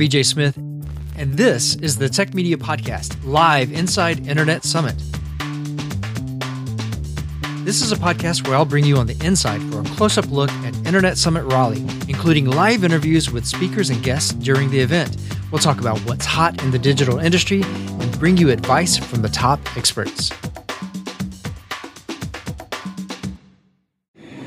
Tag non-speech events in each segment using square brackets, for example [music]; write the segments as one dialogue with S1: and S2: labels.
S1: BJ Smith, and this is the Tech Media Podcast, live inside Internet Summit. This is a podcast where I'll bring you on the inside for a close up look at Internet Summit Raleigh, including live interviews with speakers and guests during the event. We'll talk about what's hot in the digital industry and bring you advice from the top experts.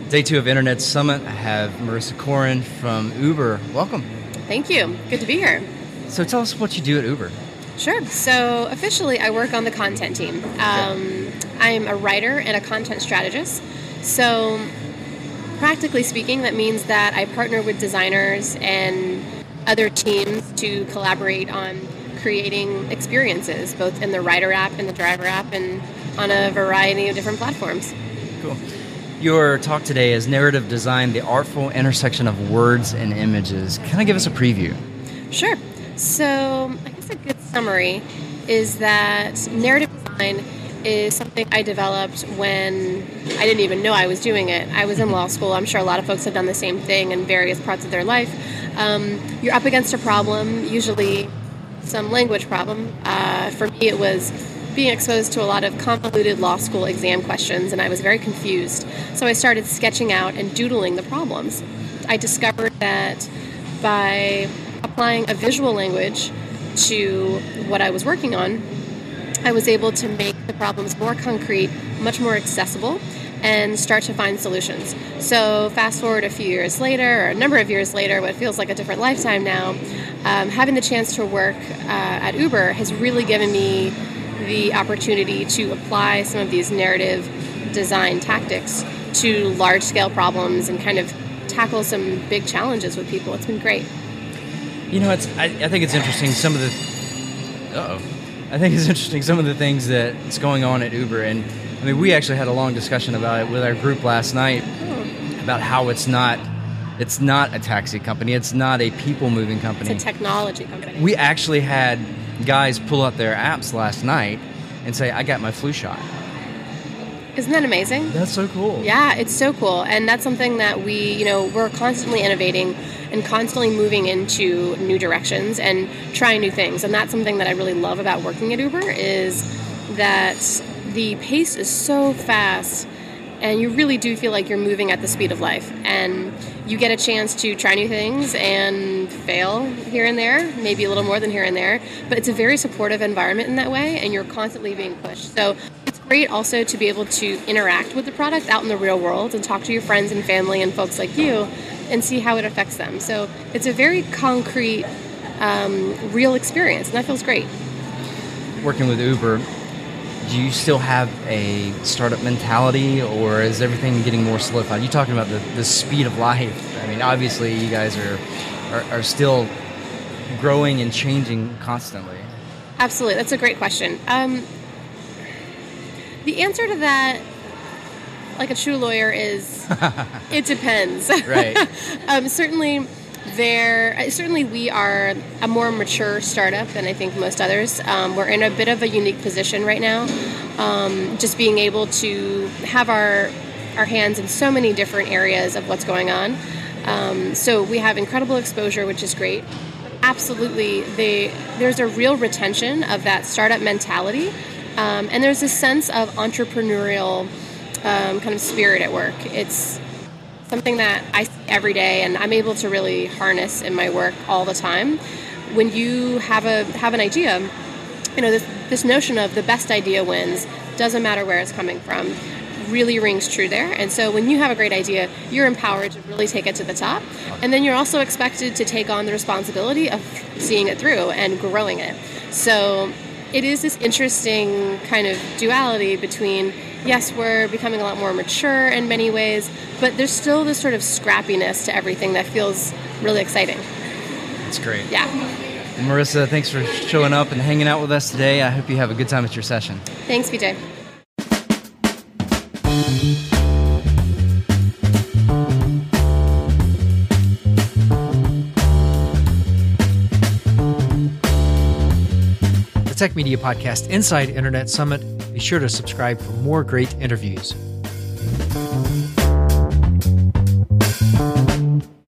S2: Day two of Internet Summit. I have Marissa Corin from Uber. Welcome.
S3: Thank you. Good to be here.
S2: So tell us what you do at Uber.
S3: Sure. So officially, I work on the content team. Um, I'm a writer and a content strategist. So, practically speaking, that means that I partner with designers and other teams to collaborate on creating experiences, both in the rider app and the driver app, and on a variety of different platforms.
S2: Cool. Your talk today is narrative design, the artful intersection of words and images. Can I give us a preview?
S3: Sure. So, I guess a good summary is that narrative design is something I developed when I didn't even know I was doing it. I was in law school. I'm sure a lot of folks have done the same thing in various parts of their life. Um, you're up against a problem, usually some language problem. Uh, for me, it was being exposed to a lot of convoluted law school exam questions, and I was very confused. So I started sketching out and doodling the problems. I discovered that by applying a visual language to what I was working on, I was able to make the problems more concrete, much more accessible, and start to find solutions. So, fast forward a few years later, or a number of years later, what feels like a different lifetime now, um, having the chance to work uh, at Uber has really given me the opportunity to apply some of these narrative design tactics to large scale problems and kind of tackle some big challenges with people. It's been great.
S2: You know, it's I, I think it's interesting some of the. oh. I think it's [laughs] interesting some of the things that's going on at Uber, and I mean, we actually had a long discussion about it with our group last night hmm. about how it's not. It's not a taxi company. It's not a people moving company.
S3: It's a technology company.
S2: We actually had guys pull up their apps last night and say, "I got my flu shot."
S3: Isn't that amazing?
S2: That's so cool.
S3: Yeah, it's so cool. And that's something that we, you know, we're constantly innovating and constantly moving into new directions and trying new things. And that's something that I really love about working at Uber is that the pace is so fast and you really do feel like you're moving at the speed of life and you get a chance to try new things and fail here and there maybe a little more than here and there but it's a very supportive environment in that way and you're constantly being pushed. So it's great also to be able to interact with the product out in the real world and talk to your friends and family and folks like you and see how it affects them. So it's a very concrete um, real experience and that feels great.
S2: Working with Uber, do you still have a startup mentality, or is everything getting more solidified? You're talking about the, the speed of life? I mean, obviously, you guys are, are are still growing and changing constantly.
S3: Absolutely, that's a great question. Um, the answer to that, like a true lawyer, is [laughs] it depends.
S2: Right. [laughs]
S3: um, certainly, there. uh, Certainly, we are a more mature startup than I think most others. Um, we're in a bit of a unique position right now, um, just being able to have our our hands in so many different areas of what's going on. Um, so we have incredible exposure, which is great. Absolutely, they, there's a real retention of that startup mentality, um, and there's a sense of entrepreneurial um, kind of spirit at work. It's something that I every day, and I'm able to really harness in my work all the time. When you have a have an idea, you know this this notion of the best idea wins doesn't matter where it's coming from really rings true there. And so when you have a great idea you're empowered to really take it to the top. And then you're also expected to take on the responsibility of seeing it through and growing it. So it is this interesting kind of duality between yes we're becoming a lot more mature in many ways but there's still this sort of scrappiness to everything that feels really exciting
S2: That's great.
S3: yeah
S2: Marissa, thanks for showing up and hanging out with us today. I hope you have a good time at your session.
S3: thanks BJ
S1: The Tech Media Podcast Inside Internet Summit. Be sure to subscribe for more great interviews.